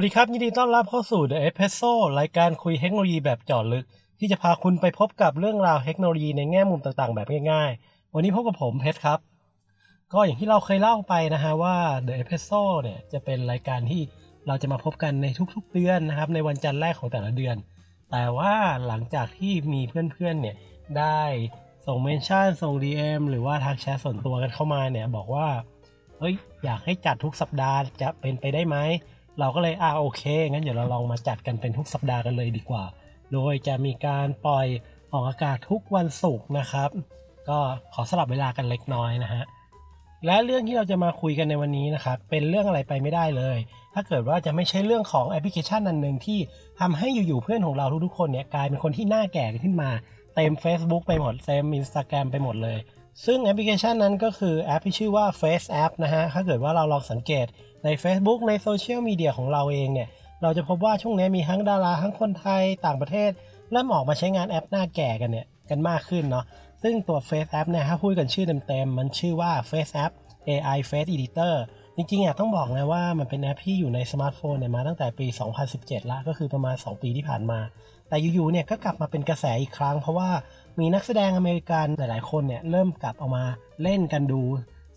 วัสดีครับ ยินดีต้อนรับเข้าสู่ The Espresso รายการคุยเทคโนโลยีแบบเจาะลึก ที่จะพาคุณไปพบกับเรื่องราวเทคโนโลยีในแง่มุมต่างๆ แบบง่ายๆ วันนี้พบกับผมเพชรครับ ก็อย่างที่เราเคยเล่าไปนะฮะว่า The Espresso เนี่ยจะเป็นรายการที่เราจะมาพบกันในทุกๆ เดือนนะครับ ในวันจันทร์แรกของแต่ละเดือน แต่ว่าหลังจากที่มีเพื่อนๆเนี่ยได้ส่งเมนชั่นส่ง DM หรือว่าทักแชทส่วนตัวกันเข้ามาเนี่ยบอกว่าเฮ้ยอยากให้จัดทุกสัปดาห์จะเป็นไปได้ไหม เราก็เลยอ่าโอเคงั้นเดี๋ยวเราลองมาจัดกันเป็นทุกสัปดาห์กันเลยดีกว่า โดยจะมีการปล่อยออกอากาศทุกวันศุกร์นะครับ ก็ขอสลับเวลากันเล็กน้อยนะฮะและเรื่องที่เราจะมาคุยกันในวันนี้นะครับเป็นเรื่องอะไรไปไม่ได้เลย ถ้าเกิดว่าจะไม่ใช่เรื่องของแอปพลิเคชันนันหนึ่งที่ทำให้อยู่ๆเพื่อนของเราทุกๆคนเนี่ยกลายเป็นคนที่หน้าแก่ขึ้นมาเต็ม Facebook ไปหมดเต็ม Instagram ไปหมดเลย ซึ่งแอปพลิเคชันนั้นก็คือแอปที่ชื่อว่า Face App นะฮะ ถ้าเกิดว่าเราลองสังเกตใน Facebook ในโซเชียลมีเดียของเราเองเนี่ย เราจะพบว่าช่วงนี้มีทั้งดาราทั้งคนไทยต่างประเทศ เริ่มออกมาใช้งานแอปหน้าแก่กันเนี่ย กันมากขึ้นเนาะ ซึ่งตัว Face App เนี่ยถ้าพูดกันชื่อเต็มๆ มันชื่อว่า Face App AI Face Editor จริงๆอะต้องบอกนะว่ามันเป็นแอปที่อยู่ในสมาร์ทโฟนเนี่ยมาตั้งแต่ปี 2017 ละก็คือประมาณ 2 ปีที่ผ่านมา แต่อยู่ๆเนี่ยก็กลับมาเป็นกระแสอีกครั้งเพราะว่า มีนักแสดงอเมริกันหลาย ๆ คนเนี่ยเริ่มกลับเอามาเล่นกันดู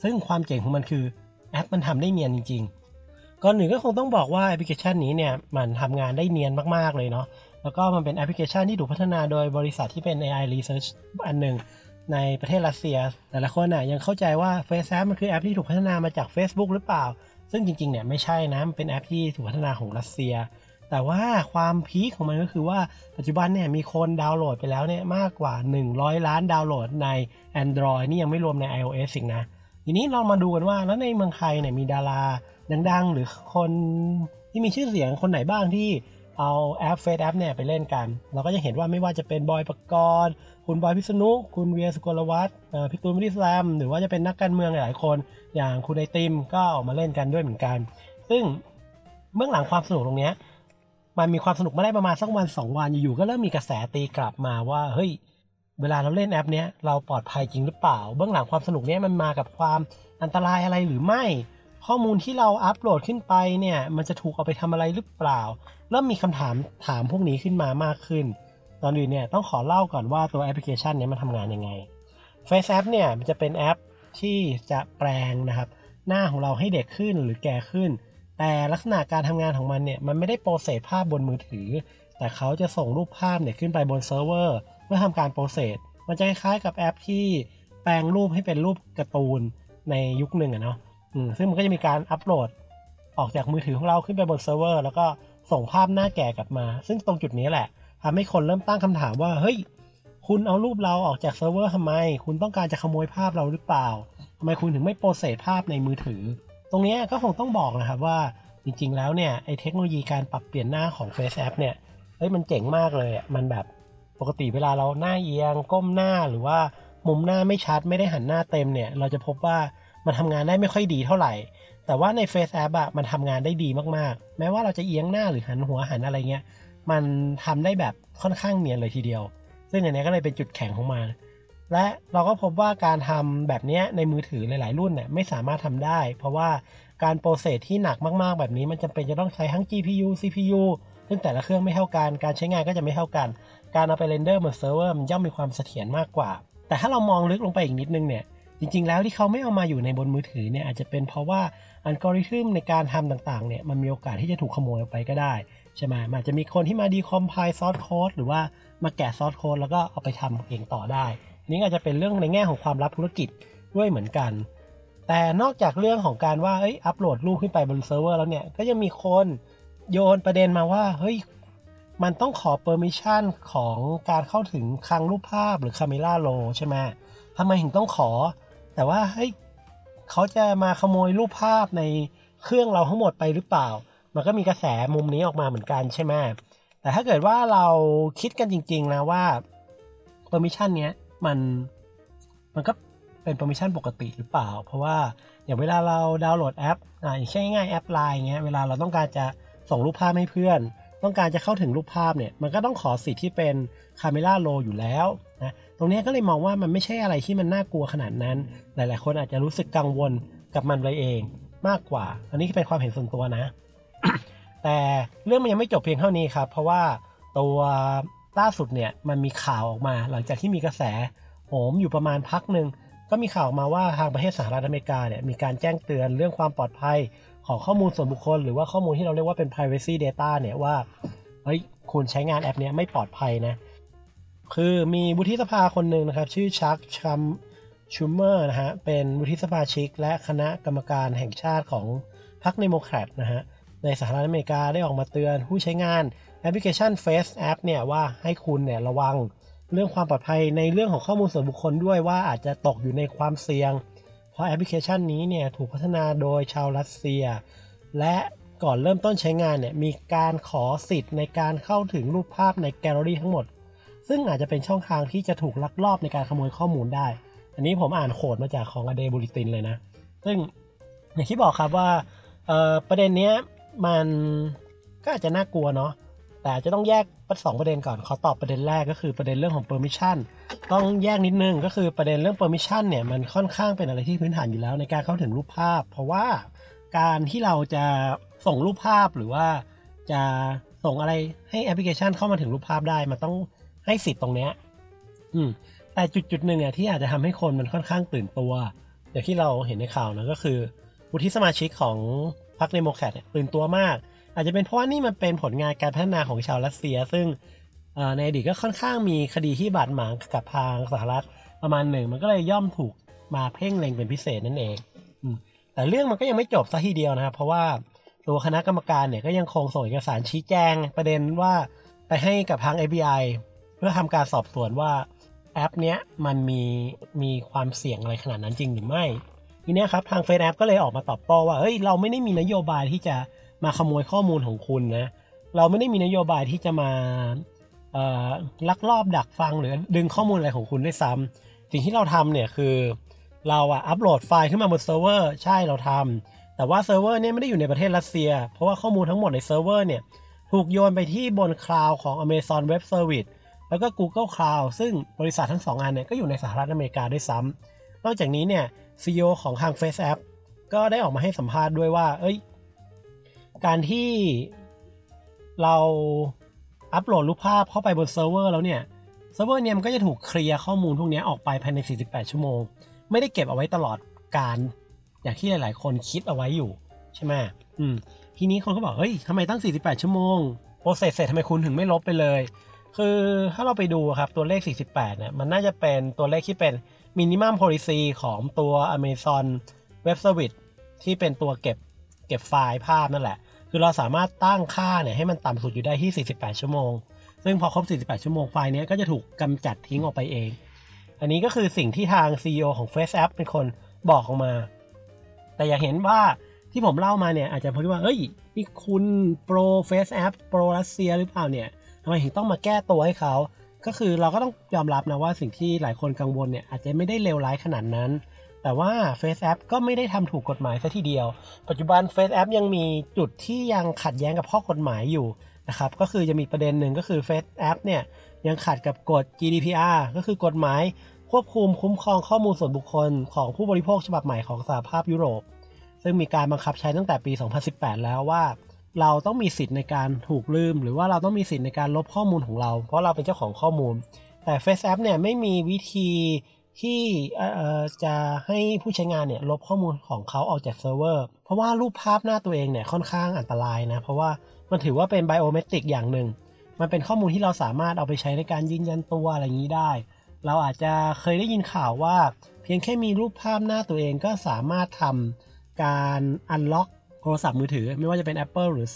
ซึ่งความเจ๋งของมันคือแอปมันทำได้เนียนจริง ๆ ก่อนหนึ่งก็คงต้องบอกว่าแอปพลิเคชันนี้เนี่ยมันทำงานได้เนียนมาก ๆ เลยเนาะ แล้วก็มันเป็นแอปพลิเคชันที่ถูกพัฒนาโดยบริษัทที่เป็น AI Research อันหนึ่งในประเทศรัสเซีย แต่ละคนน่ะยังเข้าใจว่า Face App มันคือแอปที่ถูกพัฒนามาจาก Facebook หรือเปล่า ซึ่งจริง ๆ เนี่ยไม่ใช่นะ มันเป็นแอปที่ถูกพัฒนาของรัสเซีย แต่ว่าความพีคของมันก็คือว่าปัจจุบันเนี่ยมีคนดาวน์โหลดไปแล้วเนี่ยมากกว่า 100 ล้านดาวน์โหลดใน Android นี่ยังไม่รวมใน iOS อีกนะ ทีนี้เรามาดูกันว่าแล้วในเมืองไทยเนี่ยมีดาราดังๆ หรือคนที่มีชื่อเสียงคนไหนบ้างที่เอาแอป Face App เนี่ยไปเล่นกัน เราก็จะเห็นว่าไม่ว่าจะเป็นบอยปกรณ์คุณบอยพิษณุคุณเวียร์ศุกลวัฒน์พี่ตูนบอดี้สแลมหรือว่าจะเป็นนักการเมืองหลายคน อย่างคุณไอติมก็ออกมาเล่นกันด้วยเหมือนกัน ซึ่งเบื้องหลังความสนุกตรงนี้ มันมีความสนุกมาได้ประมาณสักวันสองวันอยู่ๆก็เริ่มมีกระแสตีกลับมาว่าเฮ้ยเวลาเราเล่นแอปเนี้ยเราปลอดภัยจริงหรือเปล่า เบื้องหลังความสนุกเนี้ยมันมากับความอันตรายอะไรหรือไม่ ข้อมูลที่เราอัปโหลดขึ้นไปเนี่ยมันจะถูกเอาไปทำอะไรหรือเปล่า เริ่มมีคำถามถามพวกนี้ขึ้นมามากขึ้น ตอนอื่นเนี่ยต้องขอเล่าก่อนว่าตัวแอปพลิเคชันนี้มันทำงานยังไง Face App เนี่ยมันจะเป็นแอปที่จะแปลงนะครับหน้าของเราให้เด็กขึ้นหรือแก่ขึ้น แต่ลักษณะการทำงานของมันเนี่ยมันไม่ได้ process ภาพบนมือถือ แต่เขาจะส่งรูปภาพเนี่ยขึ้นไปบนเซิร์ฟเวอร์เพื่อทำการ process มันจะคล้ายๆกับแอปที่แปลงรูปให้เป็นรูปการ์ตูนในยุคหนึ่งอะเนาะซึ่งมันก็จะมีการอัปโหลดออกจากมือถือของเราขึ้นไปบนเซิร์ฟเวอร์ แล้วก็ส่งภาพหน้าแก่กลับมา ซึ่งตรงจุดนี้แหละทำให้คนเริ่มตั้งคำถามว่า เฮ้ย คุณเอารูปเราออกจากเซิร์ฟเวอร์ทำไม คุณต้องการจะขโมยภาพเราหรือเปล่าทำไมคุณถึงไม่ process ภาพในมือถือ ตรงนี้ก็คงต้องบอกนะครับว่าจริงๆแล้วเนี่ยไอเทคโนโลยีการปรับเปลี่ยนหน้าของ Face App เนี่ยเฮ้ยมันเจ๋งมากเลยอะมันแบบปกติเวลาเราหน้าเอียงก้มหน้าหรือว่ามุมหน้าไม่ชัดไม่ได้หันหน้าเต็มเนี่ย เราจะพบว่ามันทำงานได้ไม่ค่อยดีเท่าไหร่ แต่ว่าใน Face App อะมันทำงานได้ดีมากๆ แม้ว่าเราจะเอียงหน้าหรือหันหัวหันอะไรเงี้ยมันทำได้แบบค่อนข้างเนียนเลยทีเดียว ซึ่งอันนี้ก็เลยเป็นจุดแข็งของมัน และเราก็พบว่าการทำแบบนี้ในมือถือหลายๆรุ่นเนี่ยไม่สามารถทำได้ เพราะว่าการ process ที่หนักมากๆ แบบนี้มันจำเป็นจะต้องใช้ทั้ง GPU CPU ซึ่งแต่ละเครื่องไม่เท่ากัน การใช้งานก็จะไม่เท่ากัน การเอาไป render บนเซิร์ฟเวอร์มันย่อมมีความเสถียรมากกว่า แต่ถ้าเรามองลึกลงไปอีกนิดนึงเนี่ยจริง ๆ แล้วที่เขาไม่เอามาอยู่ในบนมือถือเนี่ยอาจจะเป็นเพราะว่าอัลกอริทึมในการทำต่างๆเนี่ยมันมีโอกาสที่จะถูกขโมยออกไปก็ได้ใช่ไหมมันอาจจะมีคนที่มา decompile source code หรือว่ามาแกะ source code แล้วก็เอาไปทำเองต่อได้ นี่อาจจะเป็นเรื่องในแง่ของความลับธุรกิจด้วยเหมือนกัน แต่นอกจากเรื่องของการว่าเอ้ยอัปโหลดรูปขึ้นไปบนเซิร์ฟเวอร์แล้วเนี่ย ก็ยังมีคนโยนประเด็นมาว่าเฮ้ยมันต้องขอ permission ของการเข้าถึงคลังรูปภาพหรือ camera roll ใช่ไหมทำไมถึงต้องขอ แต่ว่าเฮ้ยเขาจะมาขโมยรูปภาพในเครื่องเราทั้งหมดไปหรือเปล่า มันก็มีกระแสมุมนี้ออกมาเหมือนกันใช่ไหมแต่ถ้าเกิดว่าเราคิดกันจริง ๆ นะว่า permission เนี้ย มันมันก็เป็น permission ปกติหรือเปล่า เพราะว่าอย่างเวลาเราดาวน์โหลดแอปอ่าอย่างเช่นง่ายแอปไลน์เงี้ยเวลาเราต้องการจะส่งรูปภาพให้เพื่อน ต้องการจะเข้าถึงรูปภาพเนี่ยมันก็ต้องขอสิทธิ์ที่เป็น camera roll อยู่แล้วนะตรงนี้ก็เลยมองว่ามันไม่ใช่อะไรที่มันน่ากลัวขนาดนั้น หลาย ๆ คนอาจจะรู้สึกกังวลกับมันไปเองมากกว่า อันนี้เป็นความเห็นส่วนตัวนะ แต่เรื่องมันยังไม่จบเพียงเท่านี้ครับ เพราะว่าตัว ล่าสุดเนี่ยมันมีข่าวออกมา หลังจากที่มีกระแสโหมอยู่ประมาณพักหนึ่งก็มีข่าวออกมาว่าทางประเทศสหรัฐอเมริกาเนี่ยมีการแจ้งเตือนเรื่องความปลอดภัยของข้อมูลส่วนบุคคล หรือว่าข้อมูลที่เราเรียกว่าเป็น privacy data เนี่ยว่าเฮ้ยคุณใช้งานแอปเนี้ยไม่ปลอดภัยนะคือมีวุฒิสภาคนหนึ่งนะครับ ชื่อชักชัมชูเมอร์นะฮะเป็นวุฒิสมาชิก และคณะกรรมการแห่งชาติของพรรคเดโมแครตนะฮะในสหรัฐอเมริกาได้ออกมาเตือนผู้ใช้งาน แอปพลิเคชัน Face App เนี่ยว่าให้คุณเนี่ยระวังเรื่องความปลอดภัยในเรื่องของข้อมูลส่วนบุคคลด้วยว่าอาจจะตกอยู่ในความเสี่ยง เพราะแอปพลิเคชันนี้เนี่ยถูกพัฒนาโดยชาวรัสเซีย และก่อนเริ่มต้นใช้งานเนี่ยมีการขอสิทธิ์ในการเข้าถึงรูปภาพในแกลเลอรี่ทั้งหมด ซึ่งอาจจะเป็นช่องทางที่จะถูกลักลอบในการขโมยข้อมูลได้ อันนี้ผมอ่านโคดมาจากของอเดบูลิตินเลยนะ ซึ่งอย่างที่บอกครับว่าประเด็นเนี้ยมันก็อาจจะน่ากลัวเนาะ แต่จะต้องแยกสองประเด็นก่อนขอตอบประเด็นแรกก็คือประเด็นเรื่องของ permission ต้องแยกนิดนึงก็คือประเด็นเรื่อง permission เนี่ยมันค่อนข้างเป็นอะไรที่พื้นฐานอยู่แล้วในการเข้าถึงรูปภาพ เพราะว่าการที่เราจะส่งรูปภาพหรือว่าจะส่งอะไรให้แอปพลิเคชันเข้ามาถึงรูปภาพได้มันต้องให้สิทธิ์ตรงเนี้ยอืมแต่จุดจุดหนึ่งอะที่อาจจะทำให้คนมันค่อนข้างตื่นตัวอย่างที่เราเห็นในข่าวนะก็คือวุฒิสมาชิกของพรรคเดโมแครตเนี่ยตื่นตัวมาก อาจจะเป็นเพราะว่านี่มันเป็นผลงานการพัฒนาของชาวรัสเซีย ซึ่งในอดีตก็ค่อนข้างมีคดีที่บาดหมางกับทางสหรัฐประมาณหนึ่ง มันก็เลยย่อมถูกมาเพ่งเล็งเป็นพิเศษนั่นเองแต่เรื่องมันก็ยังไม่จบซะทีเดียวนะครับเพราะว่าตัวคณะกรรมการเนี่ยก็ยังคงส่งเอกสารชี้แจงประเด็นว่าไปให้กับทาง FBI เพื่อทำการสอบสวนว่าแอปเนี้ยมันมีมีความเสี่ยงอะไรขนาดนั้นจริงหรือไม่ทีนี้ครับทางเฟซแอปก็เลยออกมาตอบโต้ว่าเฮ้ยเราไม่ได้มีนโยบายที่จะ มาขโมยข้อมูลของคุณนะ เราไม่ได้มีนโยบายที่จะมาลักลอบดักฟังหรือดึงข้อมูลอะไรของคุณด้วยซ้ำสิ่งที่เราทำเนี่ยคือเราอะอัปโหลดไฟล์ขึ้นมาบนเซิร์ฟเวอร์ใช่เราทำแต่ว่าเซิร์ฟเวอร์เนี่ยไม่ได้อยู่ในประเทศรัสเซีย เพราะว่าข้อมูลทั้งหมดในเซิร์ฟเวอร์เนี่ยถูกโยนไปที่บน cloud ของ Amazon Web Service แล้วก็ Google Cloud ซึ่งบริษัททั้งสองอันเนี่ยก็อยู่ในสหรัฐอเมริกาด้วยซ้ำนอกจากนี้เนี่ย CEO ของทาง Face App ก็ได้ออกมาให้สัมภาษณ์ด้วยว่า เอ้ย การที่เราอัปโหลดรูปภาพเข้าไปบนเซิร์ฟเวอร์แล้วเนี่ยเซิร์ฟเวอร์เนี่ยมันก็จะถูก clear ข้อมูลพวกนี้ออกไปภายใน 48 ชั่วโมง ไม่ได้เก็บเอาไว้ตลอดกาลอย่างที่หลาย ๆ คนคิดเอาไว้อยู่ใช่ไหมอืมทีนี้คนก็บอกเฮ้ยทำไมตั้ง 48 ชั่วโมง process เสร็จทำไมคุณถึงไม่ลบไปเลย คือถ้าเราไปดูครับตัวเลข 48 เนี่ยมันน่าจะเป็นตัวเลขที่เป็น minimum policy ของตัว Amazon Web Service ที่เป็นตัวเก็บเก็บไฟล์ภาพนั่นแหละ คือเราสามารถตั้งค่าเนี่ยให้มันต่ำสุดอยู่ได้ที่ 48 ชั่วโมง ซึ่งพอครบ 48 ชั่วโมงไฟล์นี้ก็จะถูกกำจัดทิ้งออกไปเอง อันนี้ก็คือสิ่งที่ทาง CEO ของ Face App เป็นคนบอกออกมา แต่อยากเห็นว่าที่ผมเล่ามาเนี่ยอาจจะเพราะว่า เฮ้ยนี่คุณโปร Face App โปรรัสเซียหรือเปล่าเนี่ยทำไมถึงต้องมาแก้ตัวให้เขา ก็คือเราก็ต้องยอมรับนะว่าสิ่งที่หลายคนกังวลเนี่ยอาจจะไม่ได้เลวร้ายขนาดนั้น แต่ว่า Face App ก็ไม่ได้ทำถูกกฎหมายซะทีเดียว ปัจจุบัน Face App ยังมีจุดที่ยังขัดแย้งกับข้อกฎหมายอยู่นะครับ ก็คือจะมีประเด็นหนึ่งก็คือ Face App เนี่ยยังขัดกับกฎ GDPR ก็คือกฎหมายควบคุมคุ้มครองข้อมูลส่วนบุคคลของผู้บริโภคฉบับใหม่ของสหภาพยุโรป ซึ่งมีการบังคับใช้ตั้งแต่ปี 2018 แล้วว่า เราต้องมีสิทธิ์ในการถูกลืม หรือว่าเราต้องมีสิทธิ์ในการลบข้อมูลของเรา เพราะเราเป็นเจ้าของข้อมูล แต่ Face App เนี่ยไม่มีวิธี ที่จะให้ผู้ใช้งานเนี่ยลบข้อมูลของเขาออกจากเซิร์ฟเวอร์ เพราะว่ารูปภาพหน้าตัวเองเนี่ยค่อนข้างอันตรายนะ เพราะว่ามันถือว่าเป็น biometric อย่างหนึ่ง มันเป็นข้อมูลที่เราสามารถเอาไปใช้ในการยืนยันตัวอะไรอย่างนี้ได้ เราอาจจะเคยได้ยินข่าวว่า เพียงแค่มีรูปภาพหน้าตัวเองก็สามารถทำการ unlock โทรศัพท์มือถือ ไม่ว่าจะเป็น Apple หรือ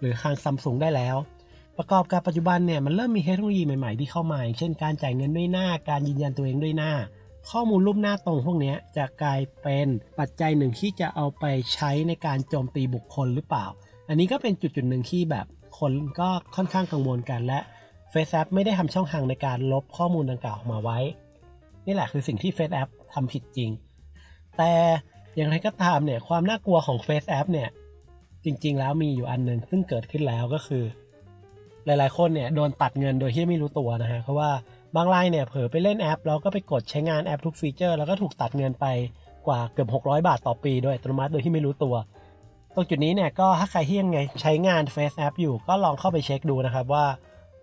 หรือทางซัมซุงได้แล้ว ประกอบกับปัจจุบันเนี่ยมันเริ่มมีเทคโนโลยีใหม่ๆที่เข้ามาเช่นการจ่ายเงินด้วยหน้าการยืนยันตัวเองด้วยหน้า ข้อมูลรูปหน้าตรงพวกนี้จะกลายเป็นปัจจัยหนึ่งที่จะเอาไปใช้ในการโจมตีบุคคลหรือเปล่า อันนี้ก็เป็นจุดจุดหนึ่งที่แบบคนก็ค่อนข้างกังวลกันและ FaceApp ไม่ได้ทำช่องทางในการลบข้อมูลดังกล่าวออกมาไว้ นี่แหละคือสิ่งที่ FaceApp ทำผิดจริง แต่อย่างไรก็ตามเนี่ยความน่ากลัวของ FaceApp เนี่ยจริง ๆ แล้วมีอยู่อันหนึ่งซึ่งเกิดขึ้นแล้วก็คือ หลายๆ คนเนี่ยโดนตัดเงินโดยที่ไม่รู้ตัวนะฮะเพราะว่า บางรายเนี่ยเผลอไปเล่นแอป แล้วก็ไปกดใช้งานแอปทุก feature แล้วก็ถูกตัดเงินไปกว่าเกือบ 600 บาทต่อปีโดยอัตโนมัติโดยที่ไม่รู้ตัว ตรงจุดนี้เนี่ยก็ถ้าใครที่ยังไงใช้งาน Face App อยู่ก็ลองเข้าไปเช็คดูนะครับว่า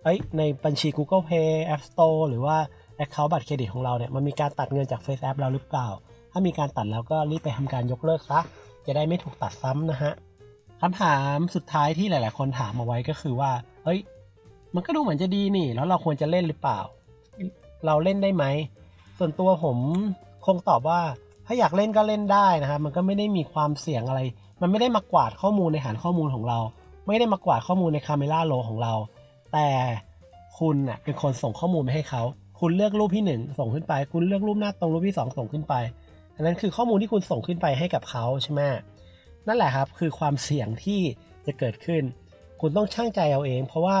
เอ้ยในบัญชี Google Pay App Store หรือว่า Account บัตรเครดิตของเราเนี่ยมันมีการตัดเงินจาก Face App เราหรือเปล่า ถ้ามีการตัดแล้วก็รีบไปทำการยกเลิกซะจะได้ไม่ถูกตัดซ้ำนะฮะคำถามสุดท้ายที่หลาย ๆ คนถามมาไว้ก็คือว่าเฮ้ยมันก็ดูเหมือนจะดีนี่ แล้วเราควรจะเล่นหรือเปล่า เราเล่นได้ไหม ส่วนตัวผมคงตอบว่าถ้าอยากเล่นก็เล่นได้นะครับมันก็ไม่ได้มีความเสี่ยงอะไร มันไม่ได้มากวาดข้อมูลในฐานข้อมูลของเรา ไม่ได้มากวาดข้อมูลใน camera roll ของเรา แต่คุณน่ะเป็นคนส่งข้อมูลไปให้เขา คุณเลือกรูปที่ 1 ส่งขึ้นไป คุณเลือกรูปหน้าตรงรูปที่ 2 ส่งขึ้นไป อันนั้นคือข้อมูลที่คุณส่งขึ้นไปให้กับเขาใช่ไหมนั่นแหละครับคือความเสี่ยงที่จะเกิดขึ้น คุณต้องช่างใจเอาเอง เพราะว่า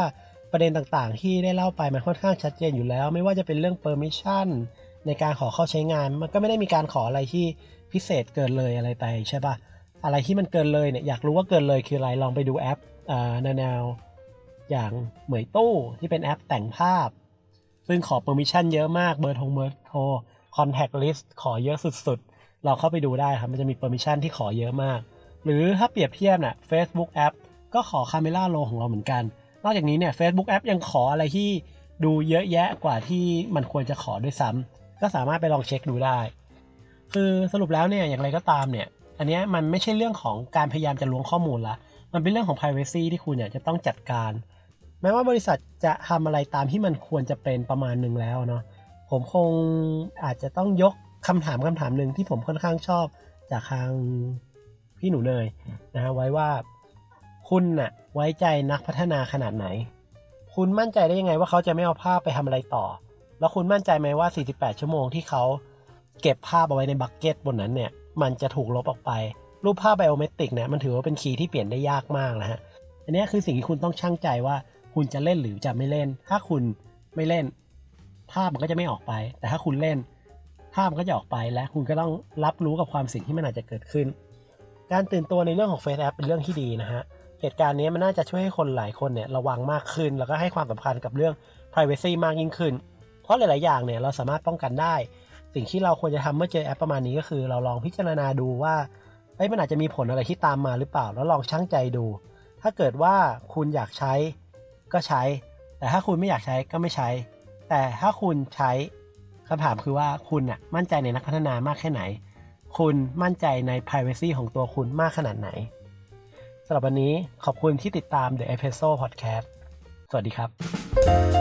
ประเด็นต่างๆ ที่ได้เล่าไปมันค่อนข้างชัดเจนอยู่แล้ว ไม่ว่าจะเป็นเรื่อง permission ในการขอเข้าใช้งาน มันก็ไม่ได้มีการขออะไรที่พิเศษเกินเลยอะไรไปใช่ปะอะไรที่มันเกินเลยเนี่ยอยากรู้ว่าเกินเลยคืออะไรลองไปดูแอปแนวอย่างเหมยตู้ที่เป็นแอปแต่งภาพ ซึ่งขอ permission เยอะมากเบอร์โทรเบอร์โทร contact list ขอเยอะสุดๆ เราเข้าไปดูได้ครับมันจะมี permission ที่ขอเยอะมาก หรือถ้าเปรียบเทียบน่ะ Facebook App ก็ขอ Camera Roll ของเราเหมือนกัน นอกจากนี้เนี่ย Facebook App ยังขออะไรที่ดูเยอะแยะกว่าที่มันควรจะขอด้วยซ้ำก็สามารถไปลองเช็คดูได้ คือสรุปแล้วเนี่ยอย่างไรก็ตามเนี่ย อันนี้มันไม่ใช่เรื่องของการพยายามจะล้วงข้อมูลละ มันเป็นเรื่องของ privacy ที่คุณเนี่ยจะต้องจัดการ แม้ว่าบริษัทจะทำอะไรตามที่มันควรจะเป็นประมาณหนึ่งแล้วเนาะ ผมคงอาจจะต้องยกคำถามคำถามหนึ่งที่ผมค่อนข้างชอบจากทางพี่หนูเนยนะฮะไว้ว่า คุณน่ะไว้ใจนักพัฒนาขนาดไหน คุณมั่นใจได้ยังไงว่าเขาจะไม่เอาภาพไปทำอะไรต่อ แล้วคุณมั่นใจไหมว่า 48 ชั่วโมงที่เขาเก็บภาพเอาไว้ในบักเก็ตบนนั้นเนี่ยมันจะถูกลบออกไป รูปภาพไบโอเมตริกเนี่ยมันถือว่าเป็นคีย์ที่เปลี่ยนได้ยากมากนะฮะอันนี้คือสิ่งที่คุณต้องช่างใจว่าคุณจะเล่นหรือจะไม่เล่น ถ้าคุณไม่เล่น ภาพมันก็จะไม่ออกไป แต่ถ้าคุณเล่น ภาพมันก็จะออกไปและคุณก็ต้องรับรู้กับความสิ่งที่มันอาจจะเกิดขึ้น การตื่นตัวในเรื่องของ Face App เป็นเรื่องที่ดีนะฮะ เหตุการณ์นี้มันน่าจะช่วยให้คนหลายคนเนี่ยระวังมากขึ้น แล้วก็ให้ความสำคัญกับเรื่อง privacy มากยิ่งขึ้น เพราะหลาย ๆ อย่างเนี่ยเราสามารถป้องกันได้ สิ่งที่เราควรจะทำเมื่อเจอแอปประมาณนี้ก็คือ เราลองพิจารณาดูว่าเอ้ยมันอาจจะมีผลอะไรที่ตามมาหรือเปล่า แล้วลองชั่งใจดู ถ้าเกิดว่าคุณอยากใช้ก็ใช้ แต่ถ้าคุณไม่อยากใช้ก็ไม่ใช้ แต่ถ้าคุณใช้คำถามคือว่าคุณน่ะมั่นใจในนักพัฒนามากแค่ไหน คุณมั่นใจใน privacy ของตัวคุณมากขนาดไหน สำหรับวันนี้ขอบคุณที่ติดตาม The Espresso Podcast สวัสดีครับ